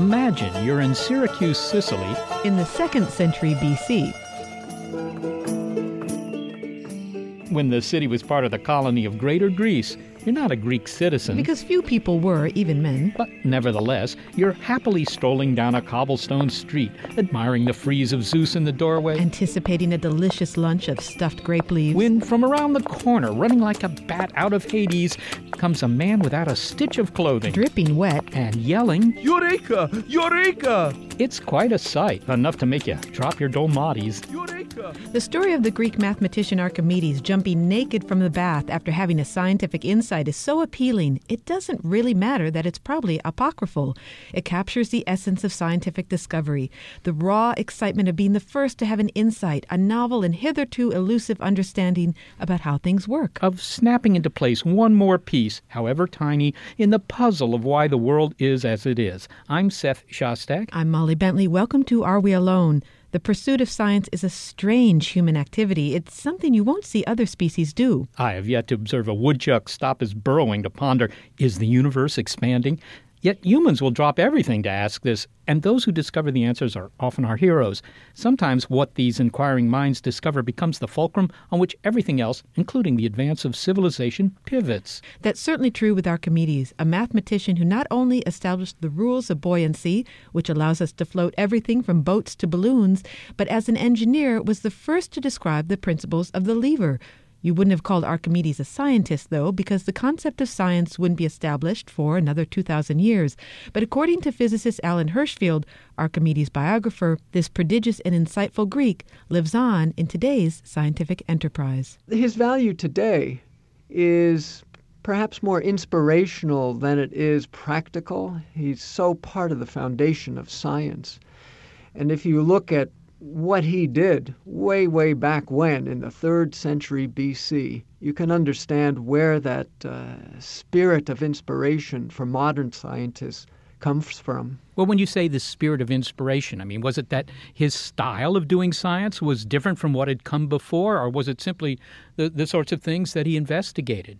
Imagine you're in Syracuse, Sicily. In the second century BC, when the city was part of the colony of Greater Greece. You're not a Greek citizen. because few people were, even men. But nevertheless, you're happily strolling down a cobblestone street, admiring the frieze of Zeus in the doorway. Anticipating a delicious lunch of stuffed grape leaves. when from around the corner, running like a bat out of Hades, comes a man without a stitch of clothing dripping wet, and yelling. Eureka! Eureka! It's quite a sight, enough to make you drop your dolmades. Eureka! the story of the Greek mathematician Archimedes jumping naked from the bath after having a scientific insight is so appealing, it doesn't really matter that it's probably apocryphal. It captures the essence of scientific discovery, the raw excitement of being the first to have an insight, a novel and hitherto elusive understanding about how things work. Of snapping into place one more piece, however tiny, in the puzzle of why the world is as it is. I'm Seth Shostak. I'm Molly Bentley. Welcome to Are We Alone? The pursuit of science is a strange human activity. It's something you won't see other species do. I have yet to observe a woodchuck stop his burrowing to ponder is the universe expanding? Yet humans will drop everything to ask this, and those who discover the answers are often our heroes. Sometimes what these inquiring minds discover becomes the fulcrum on which everything else, including the advance of civilization, pivots. That's certainly true with Archimedes, a mathematician who not only established the rules of buoyancy, which allows us to float everything from boats to balloons, but as an engineer was the first to describe the principles of the lever. You wouldn't have called Archimedes a scientist, though, because the concept of science wouldn't be established for another 2,000 years. But according to physicist Alan Hirshfeld, Archimedes' biographer, this prodigious and insightful Greek lives on in today's scientific enterprise. his value today is perhaps more inspirational than it is practical. He's so part of the foundation of science. And if you look at what he did way, way back when, in the third century BC, you can understand where that uh, spirit of inspiration for modern scientists comes from. Well, when you say the spirit of inspiration, I mean, was it that his style of doing science was different from what had come before, or was it simply the, the sorts of things that he investigated?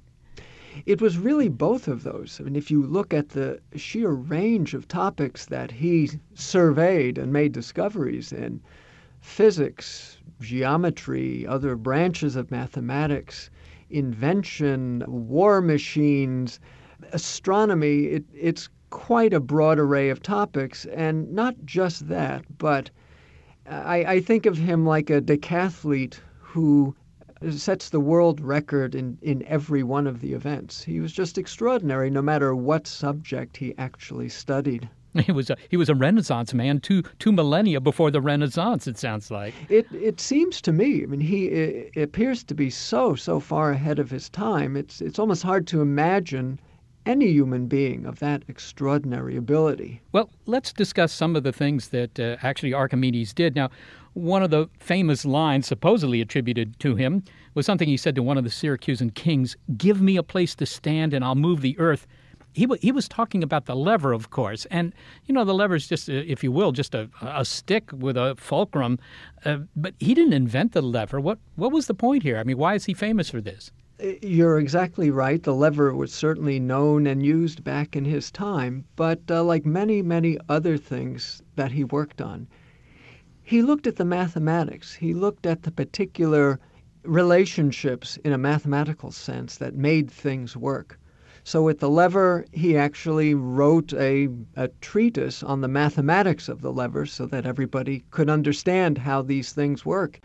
It was really both of those. I mean, if you look at the sheer range of topics that he surveyed and made discoveries in physics, geometry, other branches of mathematics, invention, war machines, astronomy, it, it's quite a broad array of topics. And not just that, but I, I think of him like a decathlete who sets the world record in, in every one of the events. He was just extraordinary no matter what subject he actually studied. He was a, he was a Renaissance man two two millennia before the Renaissance. It sounds like. It it seems to me. I mean, he it appears to be so so far ahead of his time. It's it's almost hard to imagine any human being of that extraordinary ability. Well, let's discuss some of the things that uh, actually Archimedes did. Now, one of the famous lines supposedly attributed to him was something he said to one of the Syracusan kings Give me a place to stand and I'll move the earth. He, w- he was talking about the lever, of course. And, you know, the lever is just, uh, if you will, just a, a stick with a fulcrum. Uh, but he didn't invent the lever. What, what was the point here? I mean, why is he famous for this? You're exactly right. The lever was certainly known and used back in his time, but uh, like many, many other things that he worked on, he looked at the mathematics. He looked at the particular relationships in a mathematical sense that made things work. So with the lever, he actually wrote a, a treatise on the mathematics of the lever so that everybody could understand how these things work.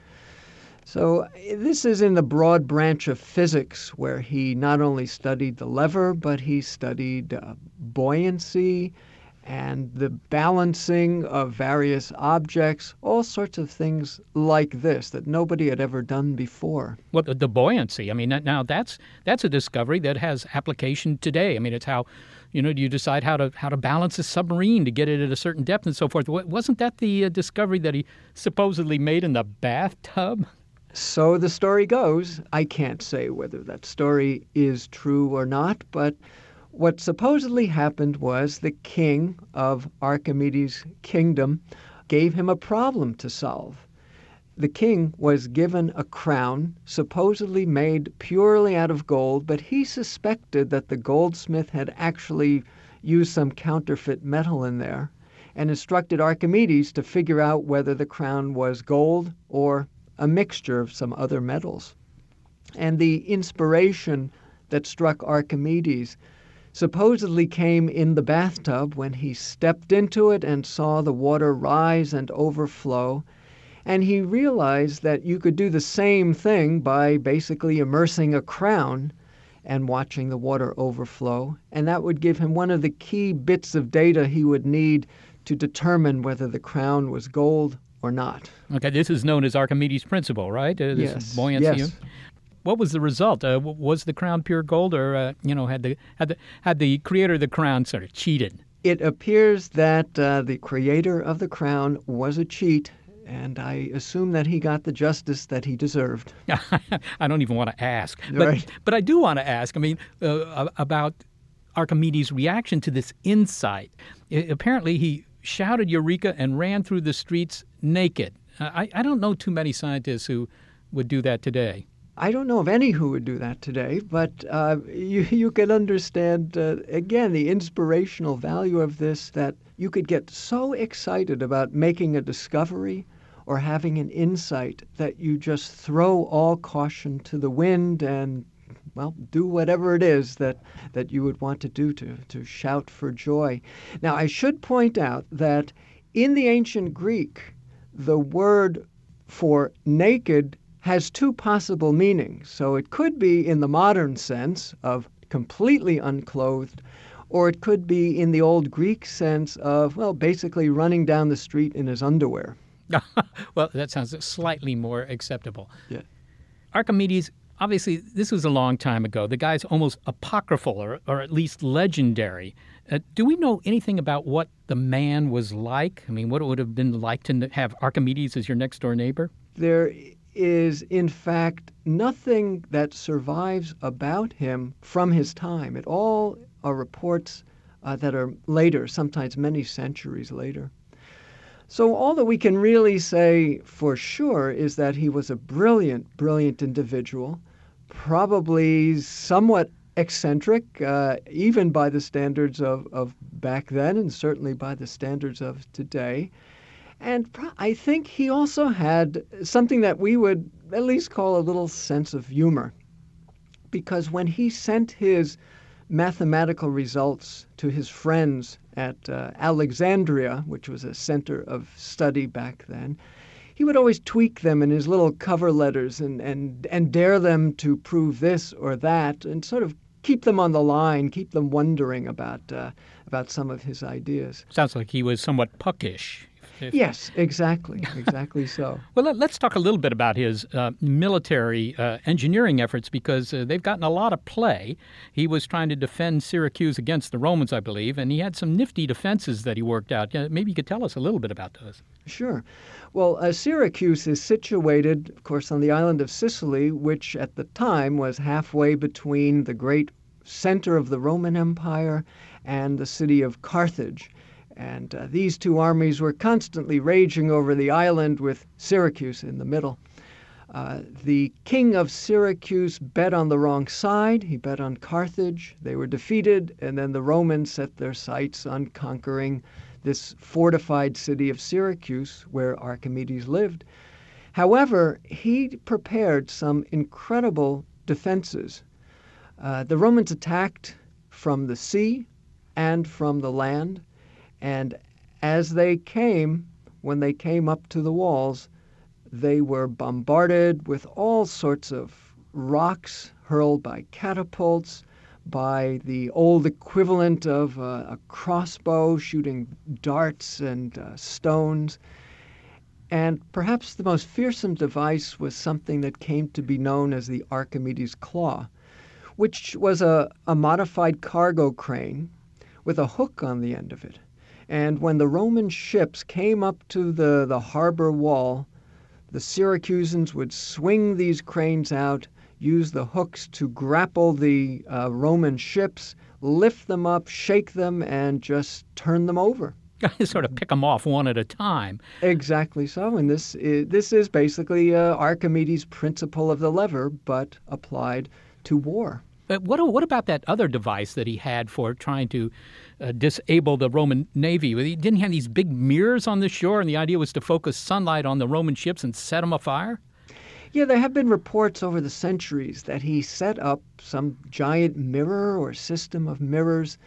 So this is in the broad branch of physics where he not only studied the lever, but he studied uh, buoyancy and the balancing of various objects, all sorts of things like this that nobody had ever done before. Well, the, the buoyancy. I mean, now that's that's a discovery that has application today. I mean, it's how you know, do you decide how to how to balance a submarine to get it at a certain depth and so forth? Wasn't that the uh, discovery that he supposedly made in the bathtub? So the story goes. I can't say whether that story is true or not, but what supposedly happened was the king of Archimedes' kingdom gave him a problem to solve. The king was given a crown supposedly made purely out of gold, but he suspected that the goldsmith had actually used some counterfeit metal in there and instructed Archimedes to figure out whether the crown was gold or a mixture of some other metals. And the inspiration that struck Archimedes supposedly came in the bathtub when he stepped into it and saw the water rise and overflow. And he realized that you could do the same thing by basically immersing a crown and watching the water overflow. And that would give him one of the key bits of data he would need to determine whether the crown was gold or not. Okay, this is known as Archimedes' principle, right? Uh, this yes. buoyancy. Yes what was the result? Uh, was the crown pure gold, or uh, you know, had the had the had the creator of the crown sort of cheated? It appears that uh, the creator of the crown was a cheat, and I assume that he got the justice that he deserved. I don't even want to ask, but right. but I do want to ask. I mean, uh, about Archimedes' reaction to this insight. It, apparently, he shouted "Eureka!" and ran through the streets naked. I, I don't know too many scientists who would do that today. I don't know of any who would do that today, but uh, you, you can understand, uh, again, the inspirational value of this that you could get so excited about making a discovery or having an insight that you just throw all caution to the wind and well, do whatever it is that, that you would want to do to, to shout for joy. Now, I should point out that in the ancient Greek, the word for naked has two possible meanings. So it could be in the modern sense of completely unclothed, or it could be in the old Greek sense of, well, basically running down the street in his underwear. well, that sounds slightly more acceptable. Yeah. Archimedes, obviously, this was a long time ago. The guy's almost apocryphal, or, or at least legendary. Uh, do we know anything about what the man was like? I mean, what it would have been like to have Archimedes as your next door neighbor? There is, in fact, nothing that survives about him from his time. It all are reports uh, that are later, sometimes many centuries later. So, all that we can really say for sure is that he was a brilliant, brilliant individual, probably somewhat eccentric, uh, even by the standards of, of back then, and certainly by the standards of today. And I think he also had something that we would at least call a little sense of humor. Because when he sent his mathematical results to his friends at uh, Alexandria, which was a center of study back then, he would always tweak them in his little cover letters and, and, and dare them to prove this or that and sort of keep them on the line, keep them wondering about, uh, about some of his ideas. Sounds like he was somewhat puckish. If... Yes, exactly, exactly so. well, let, us talk a little bit about his uh, military uh, engineering efforts because uh, they've gotten a lot of play. He was trying to defend Syracuse against the Romans, I believe, and he had some nifty defenses that he worked out. maybe you could tell us a little bit about those. Sure. Well, uh, Syracuse is situated, of course, on the island of Sicily, which at the time was halfway between the great center of the Roman Empire and the city of Carthage. And uh, these two armies were constantly raging over the island with Syracuse in the middle. Uh, the king of Syracuse bet on the wrong side. He bet on Carthage. They were defeated, and then the Romans set their sights on conquering this fortified city of Syracuse where Archimedes lived. However, he prepared some incredible defenses. Uh, the Romans attacked from the sea and from the land. And as they came, when they came up to the walls, they were bombarded with all sorts of rocks hurled by catapults, by the old equivalent of a crossbow shooting darts and uh, stones. And perhaps the most fearsome device was something that came to be known as the Archimedes claw, which was a, a modified cargo crane with a hook on the end of it. And when the Roman ships came up to the, the harbor wall, the Syracusans would swing these cranes out, use the hooks to grapple the uh, Roman ships, lift them up, shake them, and just turn them over. sort of pick them off one at a time. Exactly so. And this is, this is basically uh, Archimedes' principle of the lever, but applied to war. But what, what about that other device that he had for trying to uh, disable the Roman navy? He didn't have these big mirrors on the shore, and the idea was to focus sunlight on the Roman ships and set them afire? Yeah, there have been reports over the centuries that he set up some giant mirror or system of mirrors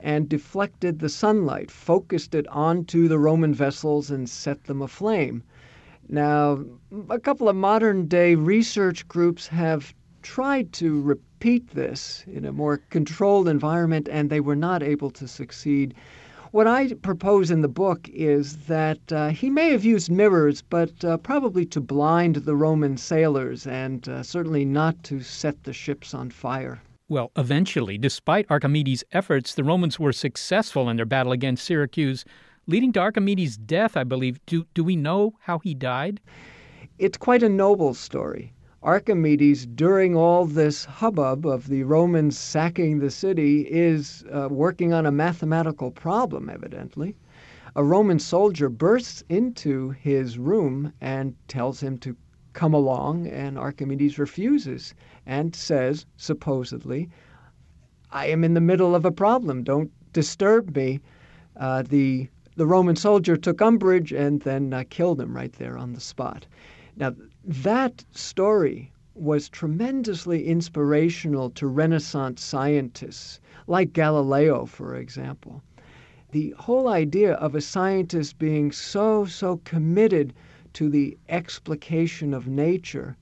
and deflected the sunlight, focused it onto the Roman vessels, and set them aflame. Now, a couple of modern day research groups have tried to repeat this in a more controlled environment, and they were not able to succeed. What I propose in the book is that uh, he may have used mirrors, but uh, probably to blind the Roman sailors and uh, certainly not to set the ships on fire. Well, eventually, despite Archimedes' efforts, the Romans were successful in their battle against Syracuse, leading to Archimedes' death, I believe. Do, do we know how he died? It's quite a noble story. Archimedes, during all this hubbub of the Romans sacking the city, is uh, working on a mathematical problem, evidently. A Roman soldier bursts into his room and tells him to come along, and Archimedes refuses and says, supposedly, I am in the middle of a problem. Don't disturb me. Uh, the, the Roman soldier took umbrage and then uh, killed him right there on the spot. Now, that story was tremendously inspirational to Renaissance scientists, like Galileo, for example. The whole idea of a scientist being so, so committed to the explication of nature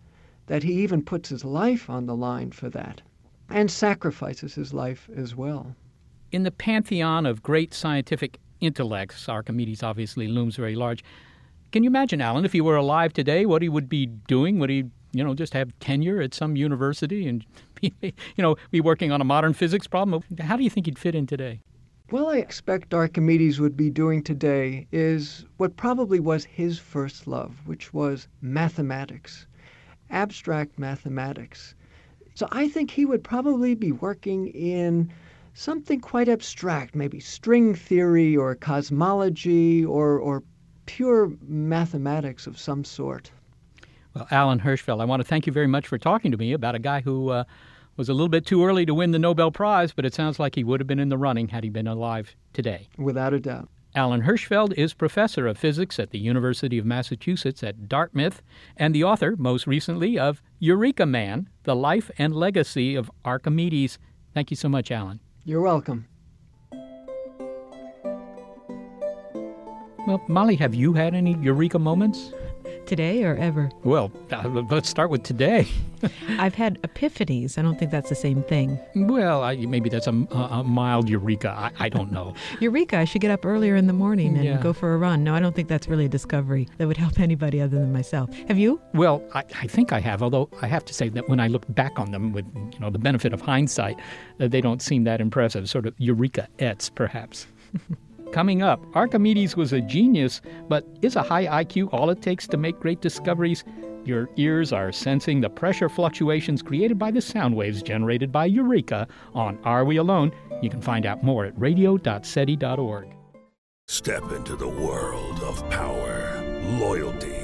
that he even puts his life on the line for that and sacrifices his life as well. In the pantheon of great scientific intellects, Archimedes obviously looms very large. Can you imagine, Alan, if he were alive today, what he would be doing? Would he, you know, just have tenure at some university and, be, you know, be working on a modern physics problem? How do you think he'd fit in today? Well, I expect Archimedes would be doing today is what probably was his first love, which was mathematics, abstract mathematics. So I think he would probably be working in something quite abstract, maybe string theory or cosmology or, or pure mathematics of some sort. Well, Alan Hirshfeld, I want to thank you very much for talking to me about a guy who uh, was a little bit too early to win the Nobel Prize, but it sounds like he would have been in the running had he been alive today. Without a doubt. Alan Hirshfeld is professor of physics at the University of Massachusetts at Dartmouth and the author, most recently, of Eureka Man The Life and Legacy of Archimedes. Thank you so much, Alan. You're welcome. Well, Molly, have you had any eureka moments? Today or ever? Well, uh, let's start with today. I've had epiphanies. I don't think that's the same thing. Well, I, maybe that's a, a mild eureka. I, I, don't know. eureka, I should get up earlier in the morning and Yeah. go for a run. No, I don't think that's really a discovery that would help anybody other than myself. Have you? Well, I, I think I have, although I have to say that when I look back on them with you know the benefit of hindsight, uh, they don't seem that impressive. Sort of eureka-ettes, perhaps. Coming up, Archimedes was a genius, but is a high IQ all it takes to make great discoveries? Your ears are sensing the pressure fluctuations created by the sound waves generated by Eureka on Are We Alone? You can find out more at radio.seti.org. Step into the world of power, loyalty,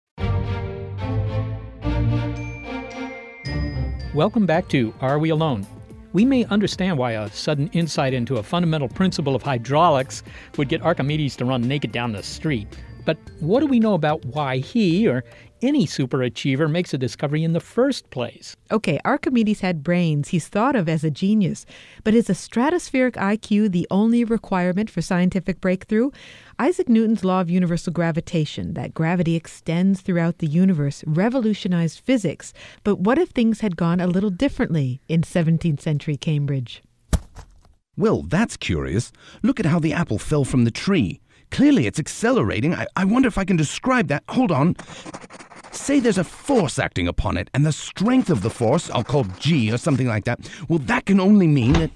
Welcome back to Are We Alone? We may understand why a sudden insight into a fundamental principle of hydraulics would get Archimedes to run naked down the street. But what do we know about why he, or any superachiever, makes a discovery in the first place? Okay, Archimedes had brains he's thought of as a genius, but is a stratospheric IQ the only requirement for scientific breakthrough? Isaac Newton's law of universal gravitation, that gravity extends throughout the universe, revolutionized physics. But what if things had gone a little differently in 17th century Cambridge? Well, that's curious. Look at how the apple fell from the tree. Clearly, it's accelerating. I, I wonder if I can describe that. Hold on. Say there's a force acting upon it, and the strength of the force, I'll call G or something like that, well, that can only mean that.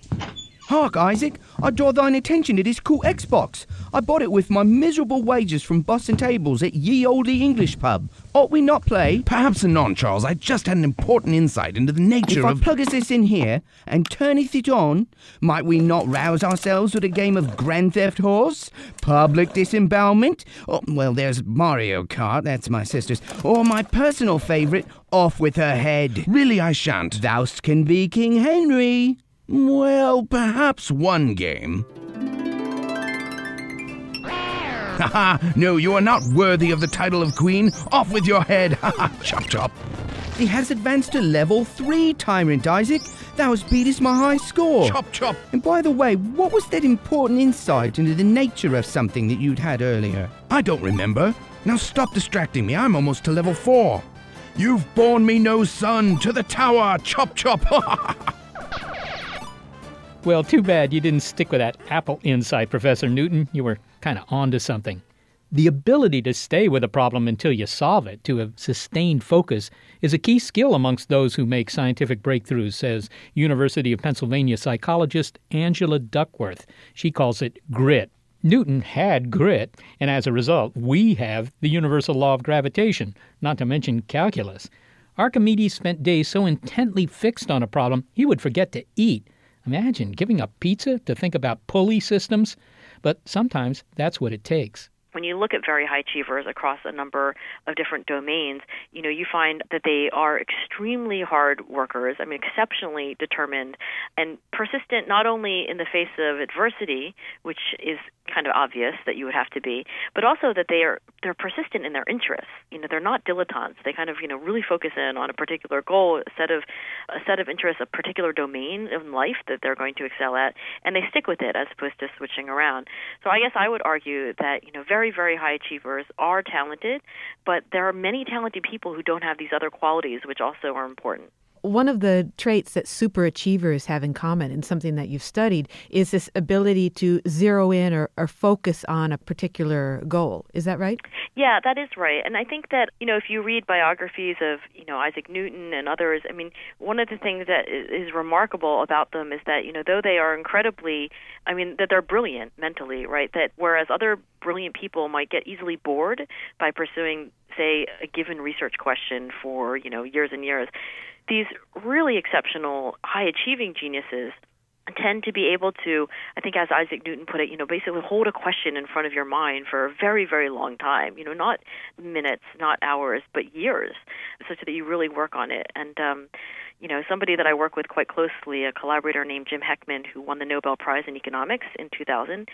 Hark, Isaac, I draw thine attention to this cool Xbox. I bought it with my miserable wages from Boston tables at ye olde English pub. Ought we not play? Perhaps anon, Charles. I just had an important insight into the nature if of. If I pluggeth this in here and turneth it on, might we not rouse ourselves with a game of Grand Theft Horse? Public disembowelment? Oh, well, there's Mario Kart, that's my sister's. Or my personal favourite, Off with Her Head. Really, I shan't. Thou'st can be King Henry. Well, perhaps one game. Haha, no, you are not worthy of the title of queen. Off with your head. Haha, chop chop. He has advanced to level 3, Tyrant Isaac. Thou hast beatest my high score. Chop chop. And by the way, what was that important insight into the nature of something that you'd had earlier? I don't remember. Now stop distracting me. I'm almost to level 4. You've borne me no son. To the tower. Chop chop. Well, too bad you didn't stick with that apple insight, Professor Newton. You were kind of onto something. The ability to stay with a problem until you solve it, to have sustained focus, is a key skill amongst those who make scientific breakthroughs, says University of Pennsylvania psychologist Angela Duckworth. She calls it grit. Newton had grit, and as a result, we have the universal law of gravitation, not to mention calculus. Archimedes spent days so intently fixed on a problem he would forget to eat. Imagine giving up pizza to think about pulley systems, but sometimes that's what it takes. When you look at very high achievers across a number of different domains, you know, you find that they are extremely hard workers, I mean exceptionally determined and persistent not only in the face of adversity, which is obvious that you would have to be, but also that they are they're persistent in their interests. You know, they're not dilettantes. They kind of, you know, really focus in on a particular goal, a set of a set of interests, a particular domain in life that they're going to excel at, and they stick with it as opposed to switching around. So I guess I would argue that, you know, very very high achievers are talented, but there are many talented people who don't have these other qualities which also are important one of the traits that superachievers have in common and something that you've studied is this ability to zero in or, or, focus on a particular goal. Is that right? Yeah, that is right. And I think that, you know, if you read biographies of, you know, Isaac Newton and others, I mean, one of the things that is remarkable about them is that, you know, though they are incredibly, I mean, that they're brilliant mentally, right? That whereas other brilliant people might get easily bored by pursuing say a given research question for you know years and years these really exceptional, high achieving geniuses tend to be able to, I think, as Isaac Newton put it, you know, basically hold a question in front of your mind for a very, very long time. You know, not minutes, not hours, but years, such that you really work on it. And um, you know, somebody that I work with quite closely, a collaborator named Jim Heckman, who won the Nobel Prize in Economics in 2000.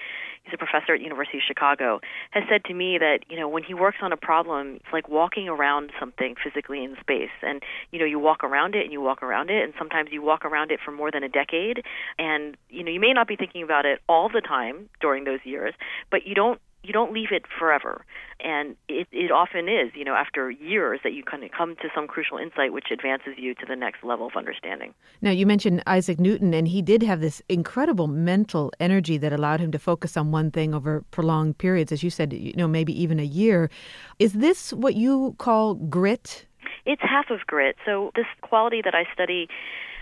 He's a professor at University of Chicago. Has said to me that you know when he works on a problem, it's like walking around something physically in space, and you know you walk around it and you walk around it, and sometimes you walk around it for more than a decade, and you know you may not be thinking about it all the time during those years, but you don't you don't leave it forever. And it, it often is you know after years that you kind of come to some crucial insight which advances you to the next level of understanding. Now you mentioned isaac newton and he did have this incredible mental energy that allowed him to focus on one thing over prolonged periods as you said you know maybe even a year. Is this what you call grit? It's half of grit. So this quality that i study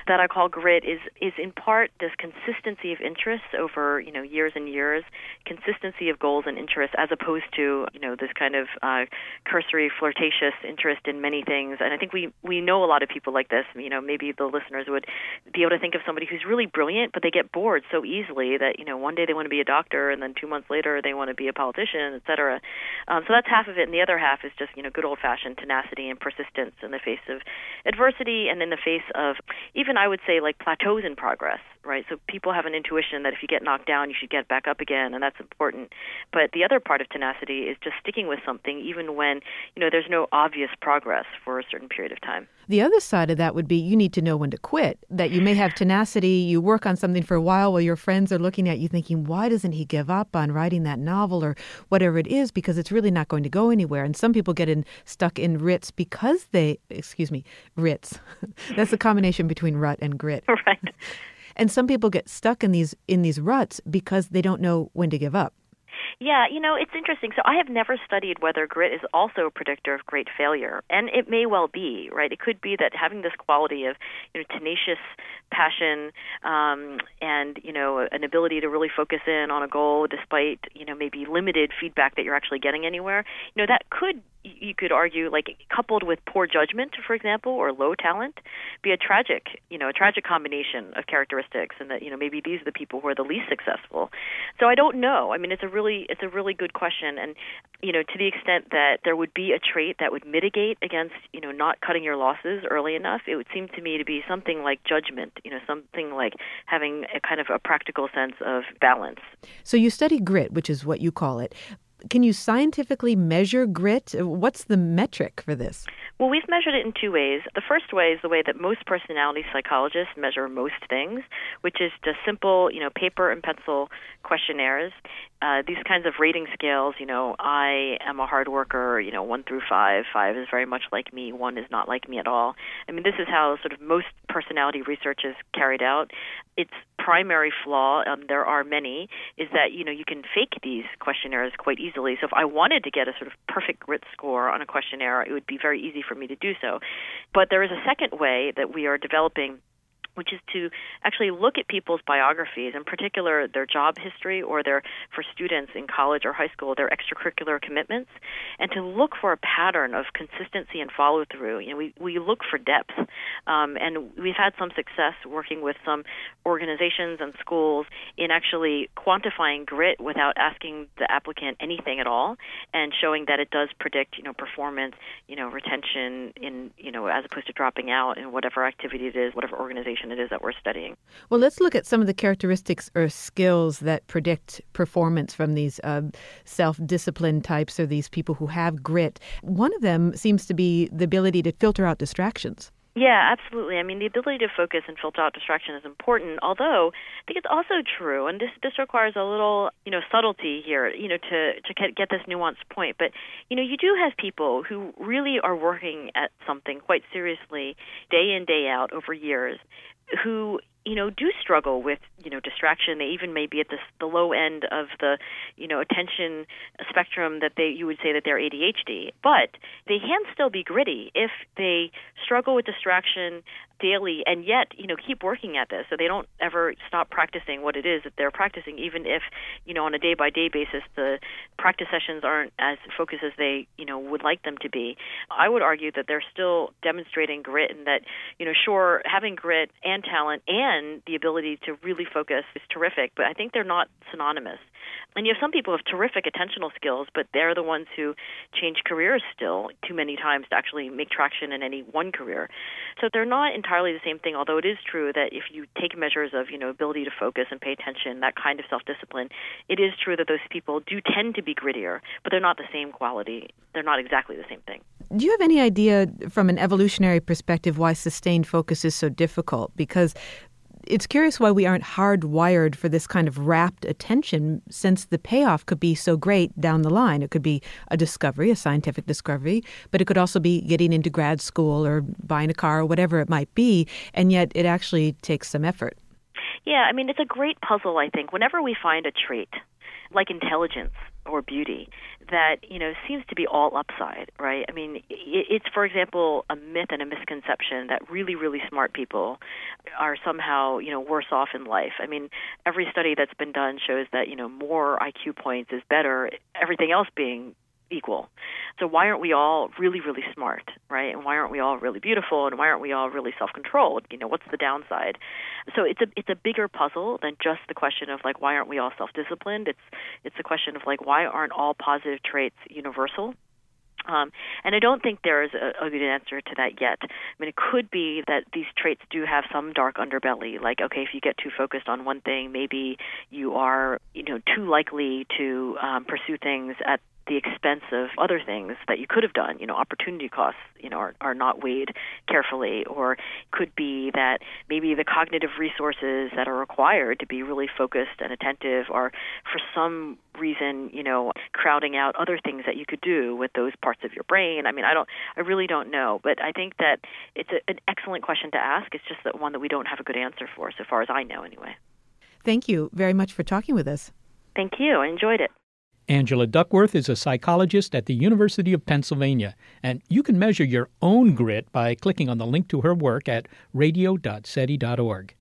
that I call grit is is in part this consistency of interest over you know years and years, consistency of goals and interests as opposed to you know this kind of uh, cursory flirtatious interest in many things. And I think we we know a lot of people like this. You know, maybe the listeners would be able to think of somebody who's really brilliant, but they get bored so easily that you know one day they want to be a doctor and then two months later they want to be a politician, et cetera. Um, so that's half of it, and the other half is just you know good old fashioned tenacity and persistence in the face of adversity and in the face of even I would say like plateaus in progress, right? So people have an intuition that if you get knocked down, you should get back up again, and that's important. But the other part of tenacity is just sticking with something even when you know there's no obvious progress for a certain period of time. The other side of that would be you need to know when to quit. That you may have tenacity, you work on something for a while while your friends are looking at you thinking, why doesn't he give up on writing that novel or whatever it is because it's really not going to go anywhere. And some people get in stuck in rits because they, excuse me, rits. That's a combination between rut and grit. Right. And some people get stuck in these in these ruts because they don't know when to give up. Yeah, you know, it's interesting. So I have never studied whether grit is also a predictor of great failure, and it may well be, right? It could be that having this quality of, you know, tenacious passion um, and you know an ability to really focus in on a goal despite you know maybe limited feedback that you're actually getting anywhere, you know, that could you could argue like coupled with poor judgment for example or low talent be a tragic you know a tragic combination of characteristics and that you know maybe these are the people who are the least successful. So i don't know. I mean it's a really it's a really good question. And you know to the extent that there would be a trait that would mitigate against you know not cutting your losses early enough it would seem to me to be something like judgment you know something like having a kind of a practical sense of balance So you study grit, which is what you call it. Can you scientifically measure grit? What's the metric for this? Well, we've measured it in two ways. The first way is the way that most personality psychologists measure most things, which is just simple, you know, paper and pencil questionnaires. Uh, these kinds of rating scales, you know, I am a hard worker, you know, one through five. Five is very much like me, one is not like me at all. I mean, this is how sort of most personality research is carried out. Its primary flaw, um, there are many, is that, you know, you can fake these questionnaires quite easily. So if I wanted to get a sort of perfect grit score on a questionnaire, it would be very easy for me to do so. But there is a second way that we are developing which is to actually look at people's biographies, in particular their job history or their for students in college or high school, their extracurricular commitments, and to look for a pattern of consistency and follow through. You know, we we look for depth, um, and we've had some success working with some organizations and schools in actually quantifying grit without asking the applicant anything at all, and showing that it does predict you know performance, you know retention in you know as opposed to dropping out in whatever activity it is, whatever organization it is that we're studying. Well, let's look at some of the characteristics or skills that predict performance from these uh, self disciplined types or these people who have grit. One of them seems to be the ability to filter out distractions. Yeah, absolutely. I mean, the ability to focus and filter out distraction is important. Although I think it's also true, and this this requires a little, you know, subtlety here, you know, to to get, get this nuanced point. But you know, you do have people who really are working at something quite seriously, day in day out over years, who you know do struggle with you know distraction. They even may be at the the low end of the you know attention spectrum that they you would say that they're ADHD but they can still be gritty if they struggle with distraction daily and yet you know keep working at this so they don't ever stop practicing what it is that they're practicing even if you know on a day by day basis the practice sessions aren't as focused as they you know would like them to be i would argue that they're still demonstrating grit and that you know sure having grit and talent and the ability to really focus is terrific but i think they're not synonymous and you have some people with terrific attentional skills, but they're the ones who change careers still too many times to actually make traction in any one career. So they're not entirely the same thing, although it is true that if you take measures of, you know, ability to focus and pay attention, that kind of self-discipline, it is true that those people do tend to be grittier, but they're not the same quality. They're not exactly the same thing. Do you have any idea from an evolutionary perspective why sustained focus is so difficult? Because it's curious why we aren't hardwired for this kind of rapt attention since the payoff could be so great down the line. It could be a discovery, a scientific discovery, but it could also be getting into grad school or buying a car or whatever it might be, and yet it actually takes some effort. Yeah, I mean, it's a great puzzle, I think. Whenever we find a trait, like intelligence or beauty that you know seems to be all upside, right? I mean, it's for example a myth and a misconception that really really smart people are somehow you know worse off in life. I mean, every study that's been done shows that you know more IQ points is better. Everything else being equal. So why aren't we all really, really smart, right? And why aren't we all really beautiful? And why aren't we all really self-controlled? You know, what's the downside? So it's a it's a bigger puzzle than just the question of like why aren't we all self-disciplined? It's it's the question of like why aren't all positive traits universal? Um, and I don't think there is a, a good answer to that yet. I mean, it could be that these traits do have some dark underbelly. Like, okay, if you get too focused on one thing, maybe you are, you know, too likely to um, pursue things at the expense of other things that you could have done. You know, opportunity costs, you know, are, are not weighed carefully, or could be that maybe the cognitive resources that are required to be really focused and attentive are, for some reason, you know, crowding out other things that you could do with those parts of your brain. I mean, I don't, I really don't know, but I think that it's a, an excellent question to ask. It's just that one that we don't have a good answer for, so far as I know, anyway. Thank you very much for talking with us. Thank you. I enjoyed it. Angela Duckworth is a psychologist at the University of Pennsylvania, and you can measure your own grit by clicking on the link to her work at radio.seti.org.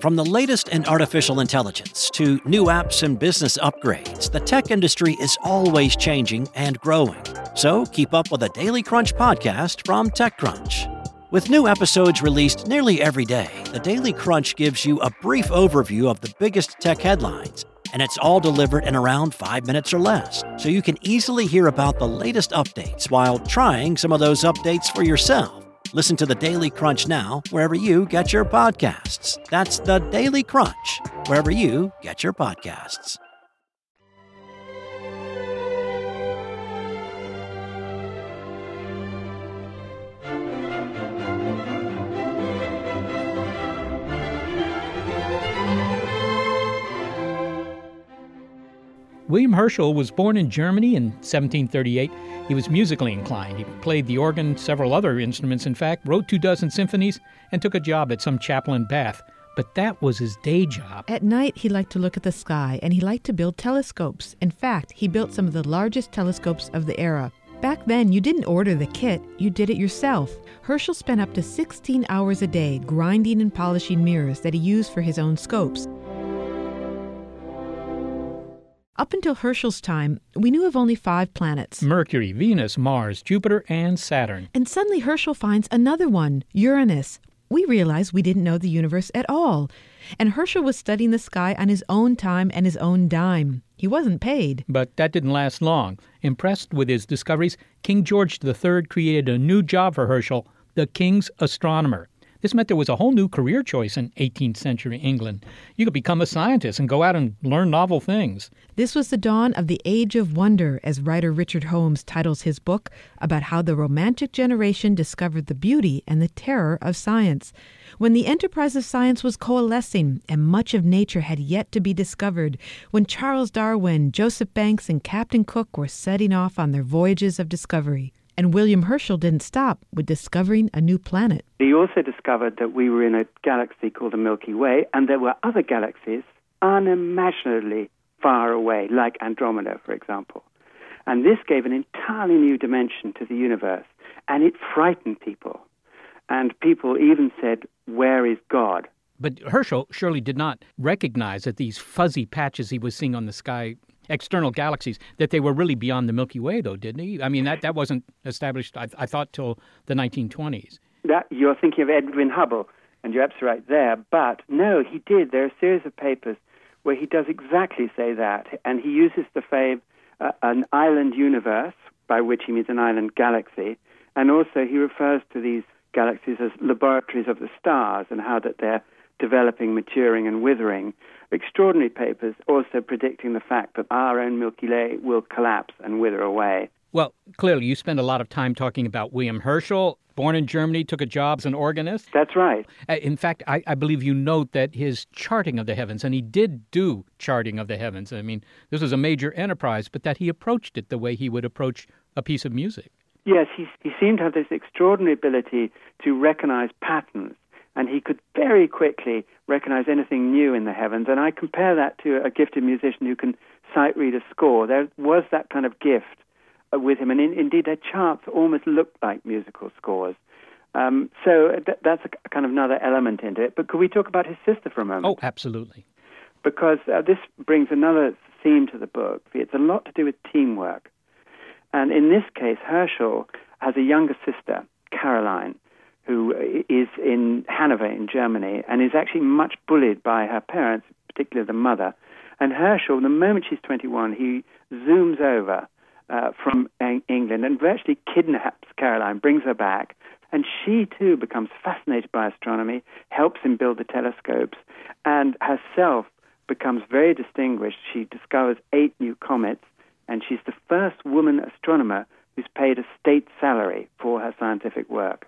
From the latest in artificial intelligence to new apps and business upgrades, the tech industry is always changing and growing. So keep up with the Daily Crunch podcast from TechCrunch. With new episodes released nearly every day, the Daily Crunch gives you a brief overview of the biggest tech headlines and it's all delivered in around five minutes or less, so you can easily hear about the latest updates while trying some of those updates for yourself. Listen to the Daily Crunch now, wherever you get your podcasts. That's the Daily Crunch, wherever you get your podcasts. William Herschel was born in Germany in 1738. He was musically inclined. He played the organ, several other instruments, in fact, wrote two dozen symphonies, and took a job at some chapel in Bath. But that was his day job. At night, he liked to look at the sky and he liked to build telescopes. In fact, he built some of the largest telescopes of the era. Back then, you didn't order the kit, you did it yourself. Herschel spent up to 16 hours a day grinding and polishing mirrors that he used for his own scopes. Up until Herschel's time, we knew of only five planets Mercury, Venus, Mars, Jupiter, and Saturn. And suddenly Herschel finds another one, Uranus. We realized we didn't know the universe at all. And Herschel was studying the sky on his own time and his own dime. He wasn't paid. But that didn't last long. Impressed with his discoveries, King George III created a new job for Herschel, the King's Astronomer. This meant there was a whole new career choice in 18th century England. You could become a scientist and go out and learn novel things. This was the dawn of the Age of Wonder, as writer Richard Holmes titles his book about how the Romantic generation discovered the beauty and the terror of science. When the enterprise of science was coalescing and much of nature had yet to be discovered, when Charles Darwin, Joseph Banks, and Captain Cook were setting off on their voyages of discovery. And William Herschel didn't stop with discovering a new planet. He also discovered that we were in a galaxy called the Milky Way, and there were other galaxies unimaginably far away, like Andromeda, for example. And this gave an entirely new dimension to the universe, and it frightened people. And people even said, Where is God? But Herschel surely did not recognize that these fuzzy patches he was seeing on the sky external galaxies that they were really beyond the Milky Way, though, didn't he? I mean, that, that wasn't established, I, I thought, till the 1920s. That, you're thinking of Edwin Hubble, and you're absolutely right there. But no, he did. There are a series of papers where he does exactly say that, and he uses the phrase uh, an island universe, by which he means an island galaxy, and also he refers to these galaxies as laboratories of the stars and how that they're developing, maturing, and withering extraordinary papers also predicting the fact that our own Milky Way will collapse and wither away. Well, clearly, you spend a lot of time talking about William Herschel, born in Germany, took a job as an organist. That's right. Uh, in fact, I, I, believe you note that his charting of the heavens, and he did do charting of the heavens. I mean, this was a major enterprise, but that he approached it the way he would approach a piece of music. Yes, he, he seemed to have this extraordinary ability to recognize patterns and he could very quickly recognize anything new in the heavens. And I compare that to a gifted musician who can sight read a score. There was that kind of gift uh, with him, and in, indeed, their charts almost looked like musical scores. Um, so th- that's a, a kind of another element into it. But could we talk about his sister for a moment? Oh, absolutely. Because uh, this brings another theme to the book. It's a lot to do with teamwork. And in this case, Herschel has a younger sister, Caroline, who is in Hanover in Germany and is actually much bullied by her parents, particularly the mother. And Herschel, the moment she's 21, he zooms over uh, from England and virtually kidnaps Caroline, brings her back, and she too becomes fascinated by astronomy, helps him build the telescopes, and herself becomes very distinguished. She discovers eight new comets, and she's the first woman astronomer who's paid a state salary for her scientific work.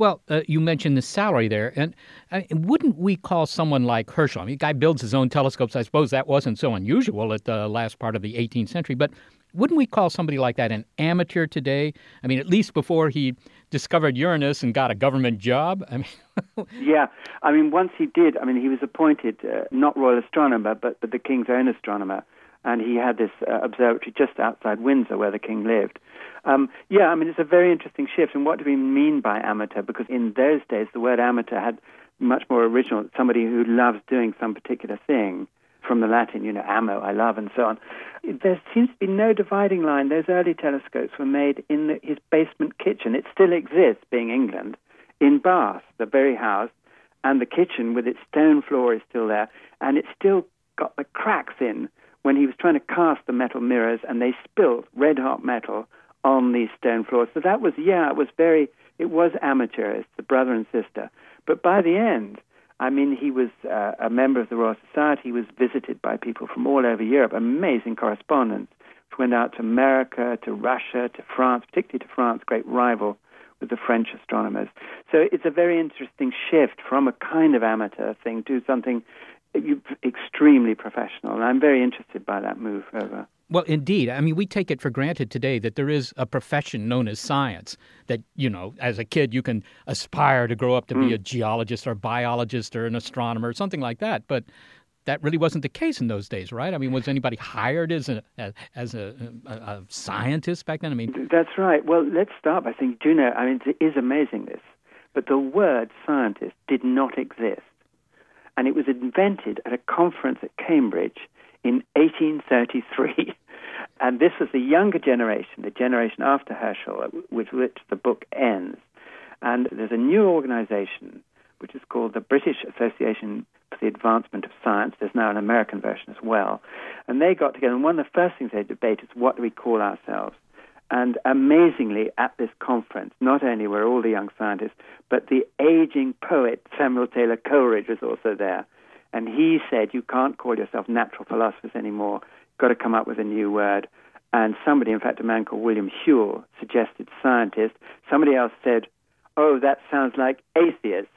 Well, uh, you mentioned the salary there, and uh, wouldn't we call someone like Herschel? I mean, guy builds his own telescopes. I suppose that wasn't so unusual at the last part of the 18th century, but wouldn't we call somebody like that an amateur today? I mean, at least before he discovered Uranus and got a government job. I mean, yeah, I mean, once he did. I mean, he was appointed uh, not royal astronomer, but but the king's own astronomer, and he had this uh, observatory just outside Windsor, where the king lived. Um, yeah, I mean, it's a very interesting shift. And what do we mean by amateur? Because in those days, the word amateur had much more original, somebody who loves doing some particular thing from the Latin, you know, amo, I love, and so on. There seems to be no dividing line. Those early telescopes were made in the, his basement kitchen. It still exists, being England, in Bath, the very house, and the kitchen with its stone floor is still there, and it's still got the cracks in when he was trying to cast the metal mirrors, and they spilt red hot metal on these stone floors. So that was, yeah, it was very, it was amateurish, the brother and sister. But by the end, I mean, he was uh, a member of the Royal Society. He was visited by people from all over Europe, amazing correspondence. which Went out to America, to Russia, to France, particularly to France, great rival with the French astronomers. So it's a very interesting shift from a kind of amateur thing to something extremely professional. And I'm very interested by that move over. Well, indeed. I mean, we take it for granted today that there is a profession known as science. That, you know, as a kid, you can aspire to grow up to mm. be a geologist or a biologist or an astronomer or something like that. But that really wasn't the case in those days, right? I mean, was anybody hired as a as a, a, a scientist back then? I mean, that's right. Well, let's start by saying, do you know? I mean, it is amazing this, but the word scientist did not exist, and it was invented at a conference at Cambridge in 1833. And this was the younger generation, the generation after Herschel, uh, with which the book ends. And there's a new organization which is called the British Association for the Advancement of Science. There's now an American version as well. And they got together, and one of the first things they debate is what do we call ourselves? And amazingly, at this conference, not only were all the young scientists, but the aging poet Samuel Taylor Coleridge was also there. And he said, You can't call yourself natural philosophers anymore. You've got to come up with a new word. And somebody, in fact, a man called William Whewell, suggested scientist. Somebody else said, Oh, that sounds like atheist.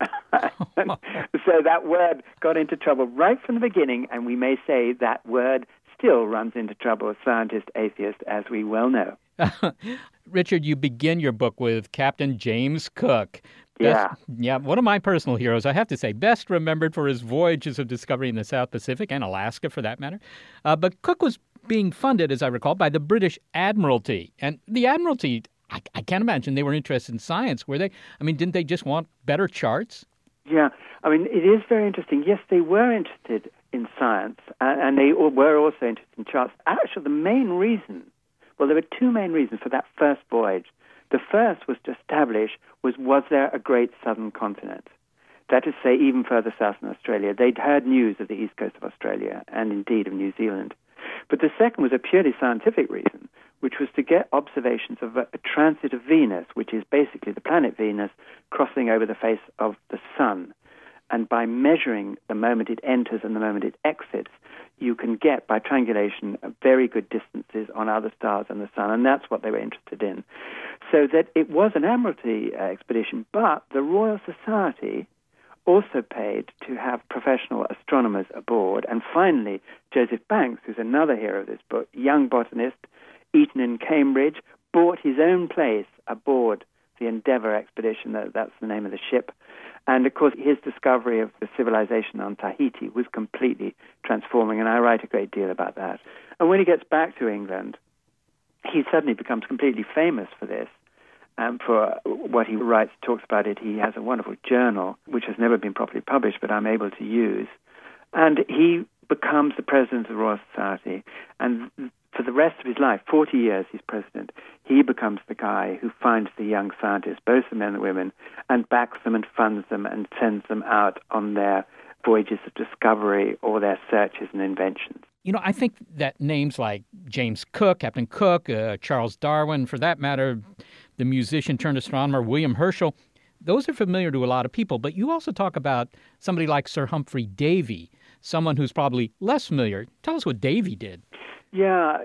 so that word got into trouble right from the beginning, and we may say that word still runs into trouble with scientist, atheist, as we well know. Richard, you begin your book with Captain James Cook, Best, yeah. Yeah, one of my personal heroes, I have to say, best remembered for his voyages of discovery in the South Pacific and Alaska for that matter. Uh, but Cook was being funded, as I recall, by the British Admiralty. And the Admiralty, I, I can't imagine they were interested in science, were they? I mean, didn't they just want better charts? Yeah, I mean, it is very interesting. Yes, they were interested in science, and they were also interested in charts. Actually, the main reason, well, there were two main reasons for that first voyage. The first was to establish was was there a great southern continent? That is to say, even further south than Australia. They'd heard news of the east coast of Australia and indeed of New Zealand. But the second was a purely scientific reason, which was to get observations of a, a transit of Venus, which is basically the planet Venus crossing over the face of the sun. And by measuring the moment it enters and the moment it exits, you can get, by triangulation, very good distances on other stars and the sun. And that's what they were interested in. So that it was an Admiralty uh, expedition, but the Royal Society also paid to have professional astronomers aboard. And finally, Joseph Banks, who's another hero of this book, young botanist, Eton in Cambridge, bought his own place aboard the Endeavour expedition. That's the name of the ship. And of course, his discovery of the civilization on Tahiti was completely transforming, and I write a great deal about that. And when he gets back to England, he suddenly becomes completely famous for this. And for what he writes, talks about it. He has a wonderful journal, which has never been properly published, but I'm able to use. And he becomes the president of the Royal Society. And for the rest of his life, 40 years he's president, he becomes the guy who finds the young scientists, both the men and women, and backs them and funds them and sends them out on their voyages of discovery or their searches and inventions. You know, I think that names like James Cook, Captain Cook, uh, Charles Darwin, for that matter, the musician turned astronomer William Herschel, those are familiar to a lot of people. But you also talk about somebody like Sir Humphrey Davy, someone who's probably less familiar. Tell us what Davy did. Yeah,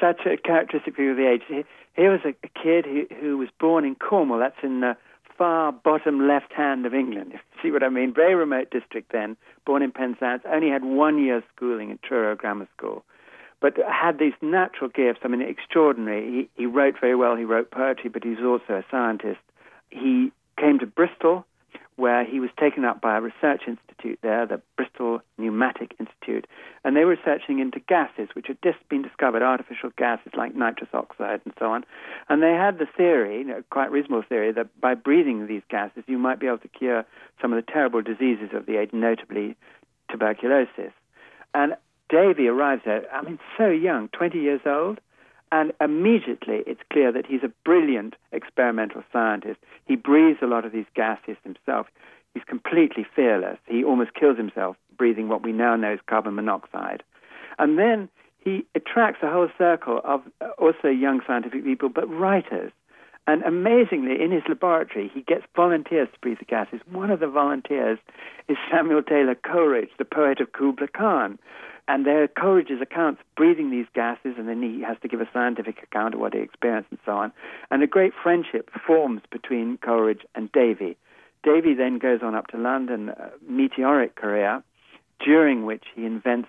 such a characteristic view of the age. Here was a, kid who, was born in Cornwall. That's in the far bottom left hand of England. If you see what I mean? Very remote district then. Born in Penzance, only had one year's schooling at Truro Grammar School, but had these natural gifts. I mean, extraordinary. He, he wrote very well. He wrote poetry, but he was also a scientist. He came to Bristol where he was taken up by a research institute there, the Bristol Pneumatic Institute, and they were researching into gases which had just been discovered, artificial gases like nitrous oxide and so on. And they had the theory, you know, quite reasonable theory, that by breathing these gases you might be able to cure some of the terrible diseases of the age, notably tuberculosis. And Davy arrives there, I mean, so young, 20 years old, and immediately it's clear that he's a brilliant experimental scientist. He breathes a lot of these gases himself. He's completely fearless. He almost kills himself breathing what we now know as carbon monoxide. And then he attracts a whole circle of uh, also young scientific people, but writers. And amazingly, in his laboratory, he gets volunteers to breathe the gases. One of the volunteers is Samuel Taylor Coleridge, the poet of Kubla Khan. And there are Coleridge's accounts breathing these gases, and then he has to give a scientific account of what he experienced and so on. And a great friendship forms between Coleridge and Davy. Davy then goes on up to London, a meteoric career, during which he invents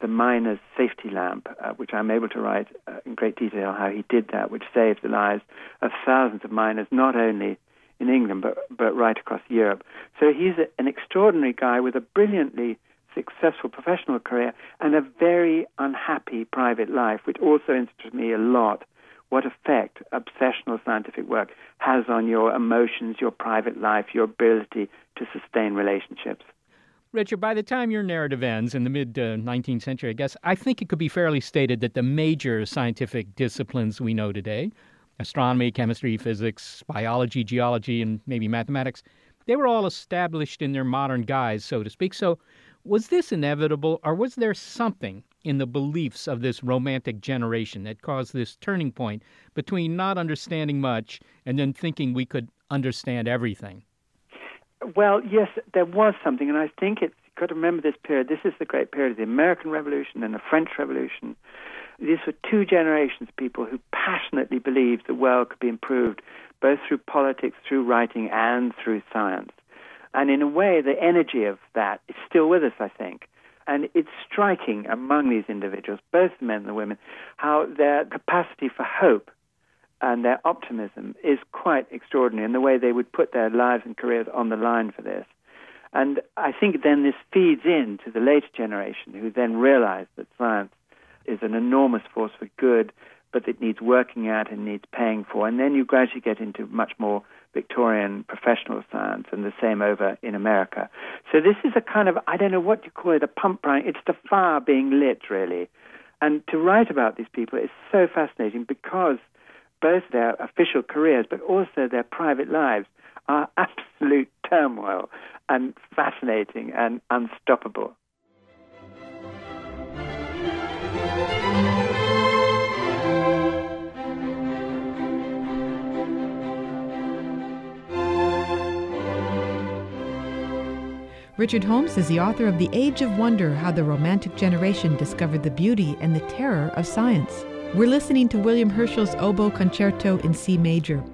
the miner's safety lamp, uh, which I'm able to write uh, in great detail how he did that, which saved the lives of thousands of miners, not only in England, but, but right across Europe. So he's a, an extraordinary guy with a brilliantly successful professional career and a very unhappy private life, which also interests me a lot. What effect obsessional scientific work has on your emotions, your private life, your ability to sustain relationships. Richard, by the time your narrative ends in the mid uh, 19th century, I guess, I think it could be fairly stated that the major scientific disciplines we know today astronomy, chemistry, physics, biology, geology, and maybe mathematics they were all established in their modern guise, so to speak. So was this inevitable, or was there something in the beliefs of this romantic generation that caused this turning point between not understanding much and then thinking we could understand everything? Well, yes, there was something, and I think it's you've got to remember this period. This is the great period of the American Revolution and the French Revolution. These were two generations of people who passionately believed the world could be improved both through politics, through writing, and through science. And in a way, the energy of that is still with us, I think. And it's striking among these individuals, both the men and the women, how their capacity for hope and their optimism is quite extraordinary in the way they would put their lives and careers on the line for this. And I think then this feeds into the later generation who then realize that science is an enormous force for good, but it needs working out and needs paying for. And then you gradually get into much more Victorian professional science, and the same over in America. So this is a kind of, I don't know what you call it, a pump prime. It's the fire being lit, really. And to write about these people is so fascinating because both their official careers, but also their private lives, are absolute turmoil and fascinating and unstoppable. Richard Holmes is the author of The Age of Wonder How the Romantic Generation Discovered the Beauty and the Terror of Science. We're listening to William Herschel's Oboe Concerto in C major.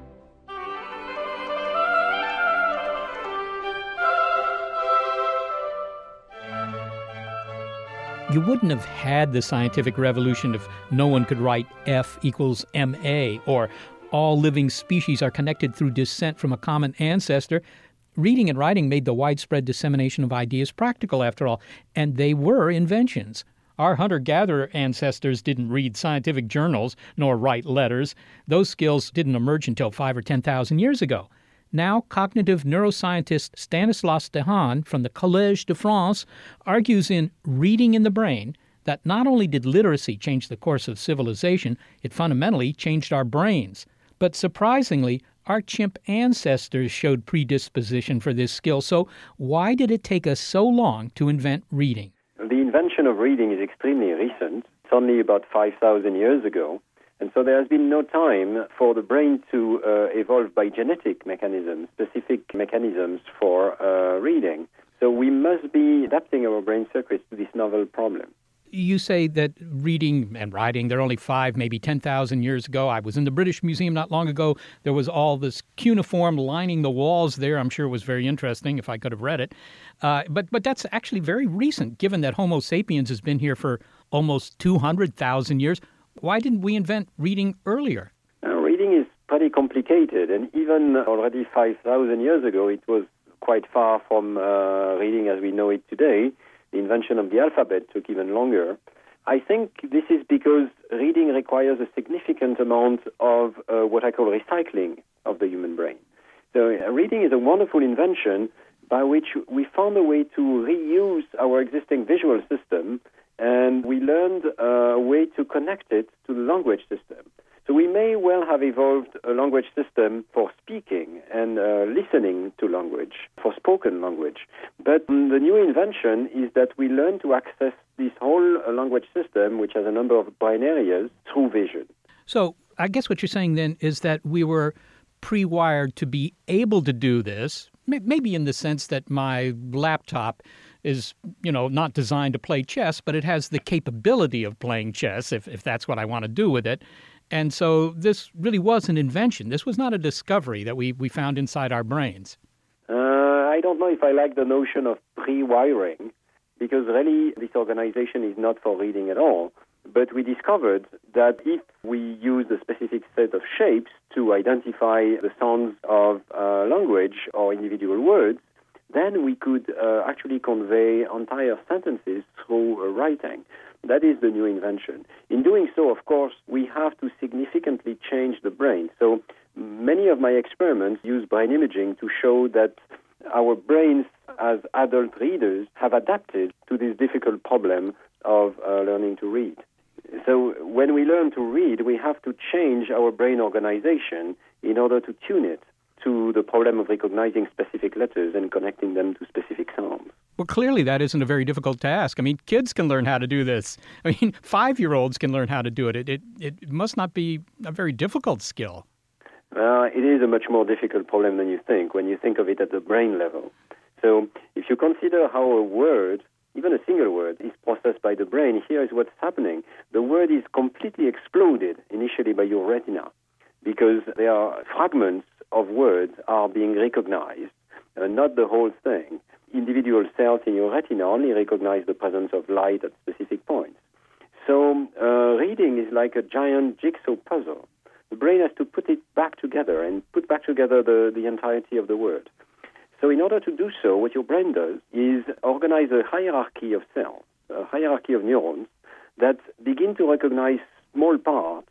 You wouldn't have had the scientific revolution if no one could write F equals MA or all living species are connected through descent from a common ancestor Reading and writing made the widespread dissemination of ideas practical, after all, and they were inventions. Our hunter gatherer ancestors didn't read scientific journals nor write letters. Those skills didn't emerge until five or 10,000 years ago. Now, cognitive neuroscientist Stanislas Dehaene from the Collège de France argues in Reading in the Brain that not only did literacy change the course of civilization, it fundamentally changed our brains. But surprisingly, our chimp ancestors showed predisposition for this skill. So, why did it take us so long to invent reading? The invention of reading is extremely recent. It's only about 5,000 years ago. And so there has been no time for the brain to uh, evolve by genetic mechanisms, specific mechanisms for uh, reading. So we must be adapting our brain circuits to this novel problem. You say that reading and writing, they're only five, maybe 10,000 years ago. I was in the British Museum not long ago. There was all this cuneiform lining the walls there. I'm sure it was very interesting if I could have read it. Uh, but, but that's actually very recent, given that Homo sapiens has been here for almost 200,000 years. Why didn't we invent reading earlier? Uh, reading is pretty complicated, and even already 5,000 years ago, it was quite far from uh, reading as we know it today. The invention of the alphabet took even longer. I think this is because reading requires a significant amount of uh, what I call recycling of the human brain. So, uh, reading is a wonderful invention by which we found a way to reuse our existing visual system and we learned a way to connect it to the language system. So we may well have evolved a language system for speaking and uh, listening to language, for spoken language. But the new invention is that we learn to access this whole uh, language system, which has a number of brain areas, through vision. So I guess what you're saying then is that we were pre wired to be able to do this, maybe in the sense that my laptop is, you know, not designed to play chess, but it has the capability of playing chess if, if that's what I want to do with it. And so this really was an invention. This was not a discovery that we, we found inside our brains. Uh, I don't know if I like the notion of pre wiring, because really this organization is not for reading at all. But we discovered that if we use a specific set of shapes to identify the sounds of uh, language or individual words, then we could uh, actually convey entire sentences through uh, writing. That is the new invention. In doing so, of course, we have to significantly change the brain. So many of my experiments use brain imaging to show that our brains as adult readers have adapted to this difficult problem of uh, learning to read. So when we learn to read, we have to change our brain organization in order to tune it to the problem of recognizing specific letters and connecting them to specific sounds. Well, clearly that isn't a very difficult task. I mean, kids can learn how to do this. I mean, five year olds can learn how to do it. It, it. it must not be a very difficult skill. It is a much more difficult problem than you think when you think of it at the brain level. So, if you consider how a word, even a single word, is processed by the brain, here is what's happening. The word is completely exploded initially by your retina because there are fragments of words are being recognized, uh, not the whole thing. Individual cells in your retina only recognize the presence of light at specific points. So uh, reading is like a giant jigsaw puzzle. The brain has to put it back together and put back together the, the entirety of the word. So in order to do so, what your brain does is organize a hierarchy of cells, a hierarchy of neurons that begin to recognize small parts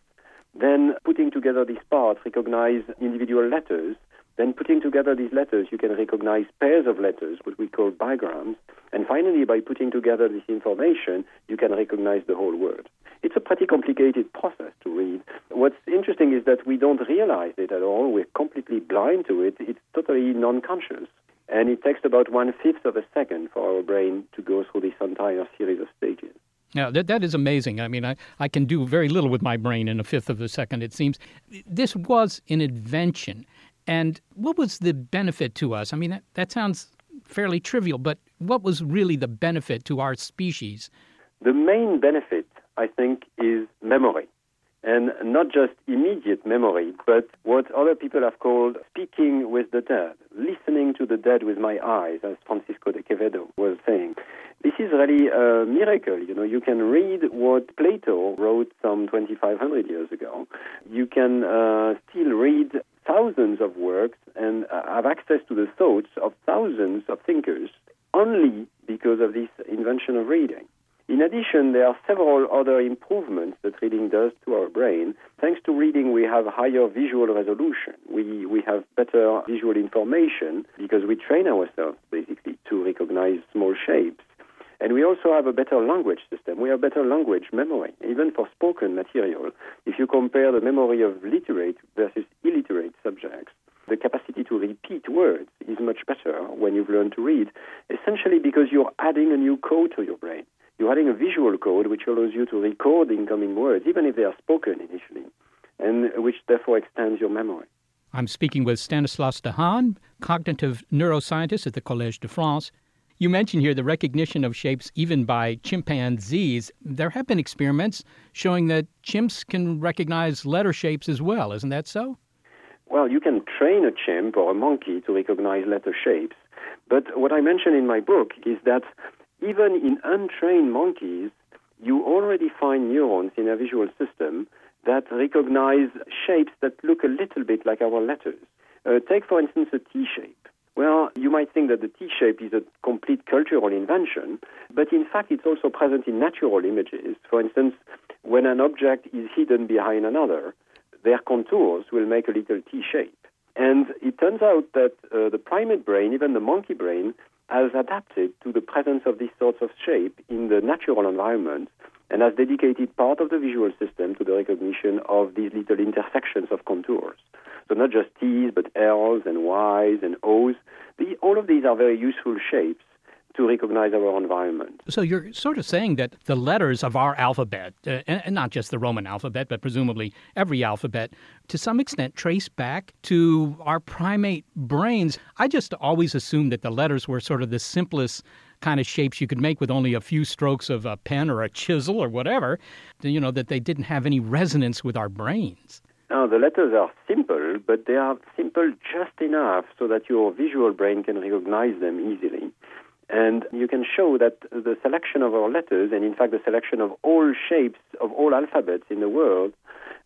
then putting together these parts, recognize individual letters. Then putting together these letters, you can recognize pairs of letters, what we call bigrams. And finally, by putting together this information, you can recognize the whole word. It's a pretty complicated process to read. What's interesting is that we don't realize it at all. We're completely blind to it. It's totally non-conscious. And it takes about one fifth of a second for our brain to go through this entire series of stages. Now, that, that is amazing. I mean, I, I can do very little with my brain in a fifth of a second, it seems. This was an invention. And what was the benefit to us? I mean, that, that sounds fairly trivial, but what was really the benefit to our species? The main benefit, I think, is memory. And not just immediate memory, but what other people have called speaking with the dead, listening to the dead with my eyes, as Francisco de Quevedo was saying. This is really a miracle. You know, you can read what Plato wrote some 2,500 years ago. You can uh, still read thousands of works and uh, have access to the thoughts of thousands of thinkers only because of this invention of reading. In addition, there are several other improvements that reading does to our brain. Thanks to reading, we have higher visual resolution. We, we have better visual information because we train ourselves basically to recognize small shapes. And we also have a better language system. We have better language memory, even for spoken material. If you compare the memory of literate versus illiterate subjects, the capacity to repeat words is much better when you've learned to read, essentially because you're adding a new code to your brain. You're adding a visual code which allows you to record incoming words, even if they are spoken initially, and which therefore extends your memory. I'm speaking with Stanislas Dehaene, cognitive neuroscientist at the Collège de France. You mentioned here the recognition of shapes even by chimpanzees. There have been experiments showing that chimps can recognize letter shapes as well. Isn't that so? Well, you can train a chimp or a monkey to recognize letter shapes. But what I mentioned in my book is that even in untrained monkeys, you already find neurons in a visual system that recognize shapes that look a little bit like our letters. Uh, take, for instance, a T shape. Well, you might think that the T shape is a complete cultural invention, but in fact, it's also present in natural images. For instance, when an object is hidden behind another, their contours will make a little T shape. And it turns out that uh, the primate brain, even the monkey brain, has adapted to the presence of these sorts of shape in the natural environment and has dedicated part of the visual system to the recognition of these little intersections of contours. So not just T's, but L's and Y's and O's. The, all of these are very useful shapes to recognize our environment. So you're sort of saying that the letters of our alphabet, uh, and, and, not just the Roman alphabet, but presumably every alphabet, to some extent trace back to our primate brains. I just always assumed that the letters were sort of the simplest kind of shapes you could make with only a few strokes of a pen or a chisel or whatever, you know, that they didn't have any resonance with our brains. No, the letters are simple, but they are simple just enough so that your visual brain can recognize them easily. And you can show that the selection of our letters, and in fact the selection of all shapes of all alphabets in the world,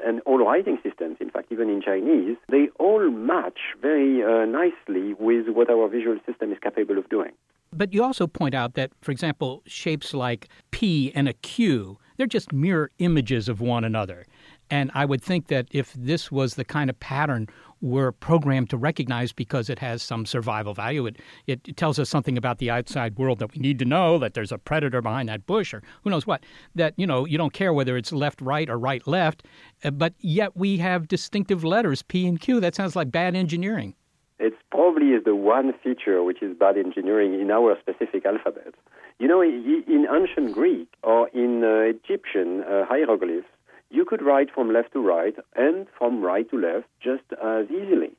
and all writing systems, in fact, even in Chinese, they all match very uh, nicely with what our visual system is capable of doing. But you also point out that, for example, shapes like P and a Q, they're just mirror images of one another. And I would think that if this was the kind of pattern we're programmed to recognize because it has some survival value, it, it tells us something about the outside world that we need to know, that there's a predator behind that bush or who knows what, that, you know, you don't care whether it's left, right, or right, left, uh, but yet we have distinctive letters, P and Q. That sounds like bad engineering. It's probably the one feature which is bad engineering in our specific alphabet. You know, in ancient Greek or in uh, Egyptian uh, hieroglyphs, you could write from left to right and from right to left just as easily.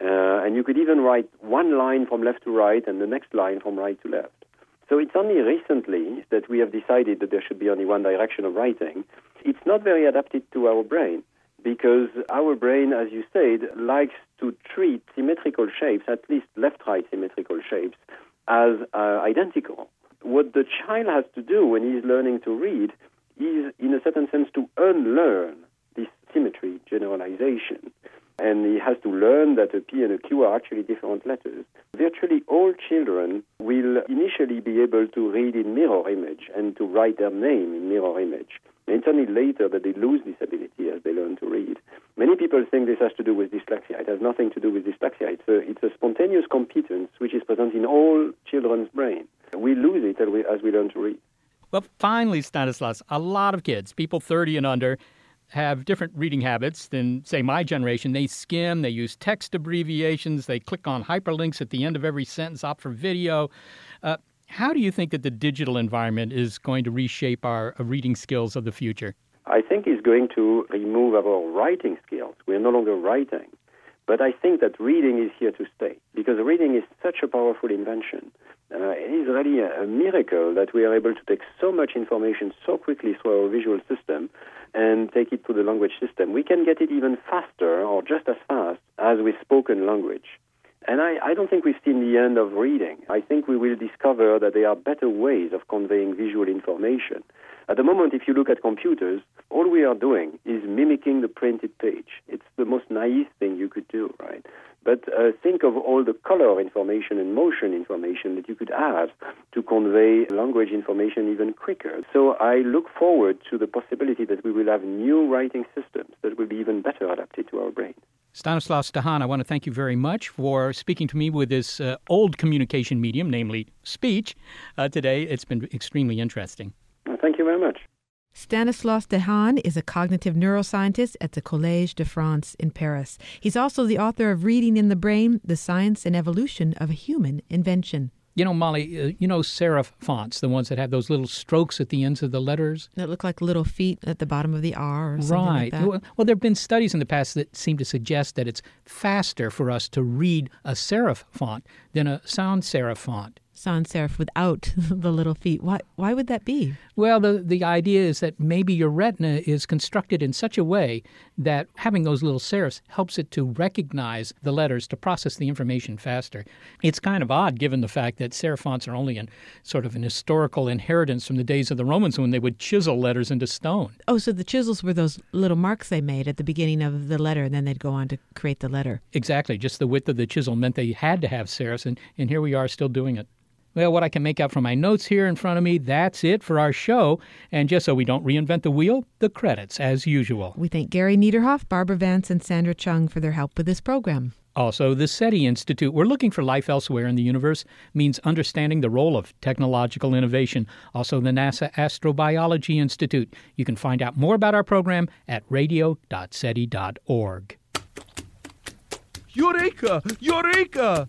Uh, and you could even write one line from left to right and the next line from right to left. So it's only recently that we have decided that there should be only one direction of writing. It's not very adapted to our brain because our brain, as you said, likes to treat symmetrical shapes, at least left-right symmetrical shapes, as uh, identical. What the child has to do when he's learning to read is, in a certain sense, to unlearn this symmetry generalization. And he has to learn that a P and a Q are actually different letters. Virtually all children will initially be able to read in mirror image and to write their name in mirror image. And it's only later that they lose this ability as they learn to read. Many people think this has to do with dyslexia. It has nothing to do with dyslexia. It's a, it's a spontaneous competence which is present in all children's brain. We lose it as we, as we learn to read. Well, finally, Stanislas, a lot of kids, people 30 and under, have different reading habits than, say, my generation. They skim, they use text abbreviations, they click on hyperlinks at the end of every sentence, opt for video. Uh, how do you think that the digital environment is going to reshape our uh, reading skills of the future? I think it's going to remove our writing skills. We're no longer writing. But I think that reading is here to stay because reading is such a powerful invention. Uh, it is really a, miracle that we are able to take so much information so quickly through our visual system and take it to the language system. We can get it even faster or just as fast as with spoken language. And I, I don't think we've seen the end of reading. I think we will discover that there are better ways of conveying visual information. At the moment, if you look at computers, all we are doing is mimicking the printed page. It's the most naive thing you could do, right? But uh, think of all the color information and motion information that you could have to convey language information even quicker. So I look forward to the possibility that we will have new writing systems that will be even better adapted to our brains. Stanislas Dehaene, I want to thank you very much for speaking to me with this uh, old communication medium, namely speech, uh, today. It's been extremely interesting. Well, thank you very much. Stanislas Dehaene is a cognitive neuroscientist at the Collège de France in Paris. He's also the author of Reading in the Brain The Science and Evolution of a Human Invention. You know, Molly, uh, you know serif fonts, the ones that have those little strokes at the ends of the letters? That look like little feet at the bottom of the R or something right. like that. Well, well, there have been studies in the past that seem to suggest that it's faster for us to read a serif font than a sans serif font. Sans serif without the little feet. Why, why would that be? Well, the, the idea is that maybe your retina is constructed in such a way that having those little serifs helps it to recognize the letters to process the information faster. It's kind of odd given the fact that serif fonts are only in sort of an historical inheritance from the days of the Romans when they would chisel letters into stone. Oh, so the chisels were those little marks they made at the beginning of the letter, and then they'd go on to create the letter. Exactly. Just the width of the chisel meant they had to have serifs, and, and here we are still doing it. Well, what I can make out from my notes here in front of me, that's it for our show. And just so we don't reinvent the wheel, the credits as usual. We thank Gary Niederhoff, Barbara Vance, and Sandra Chung for their help with this program. Also, the SETI Institute, we're looking for life elsewhere in the universe, means understanding the role of technological innovation. Also, the NASA Astrobiology Institute. You can find out more about our program at radio.seti.org. Eureka! Eureka!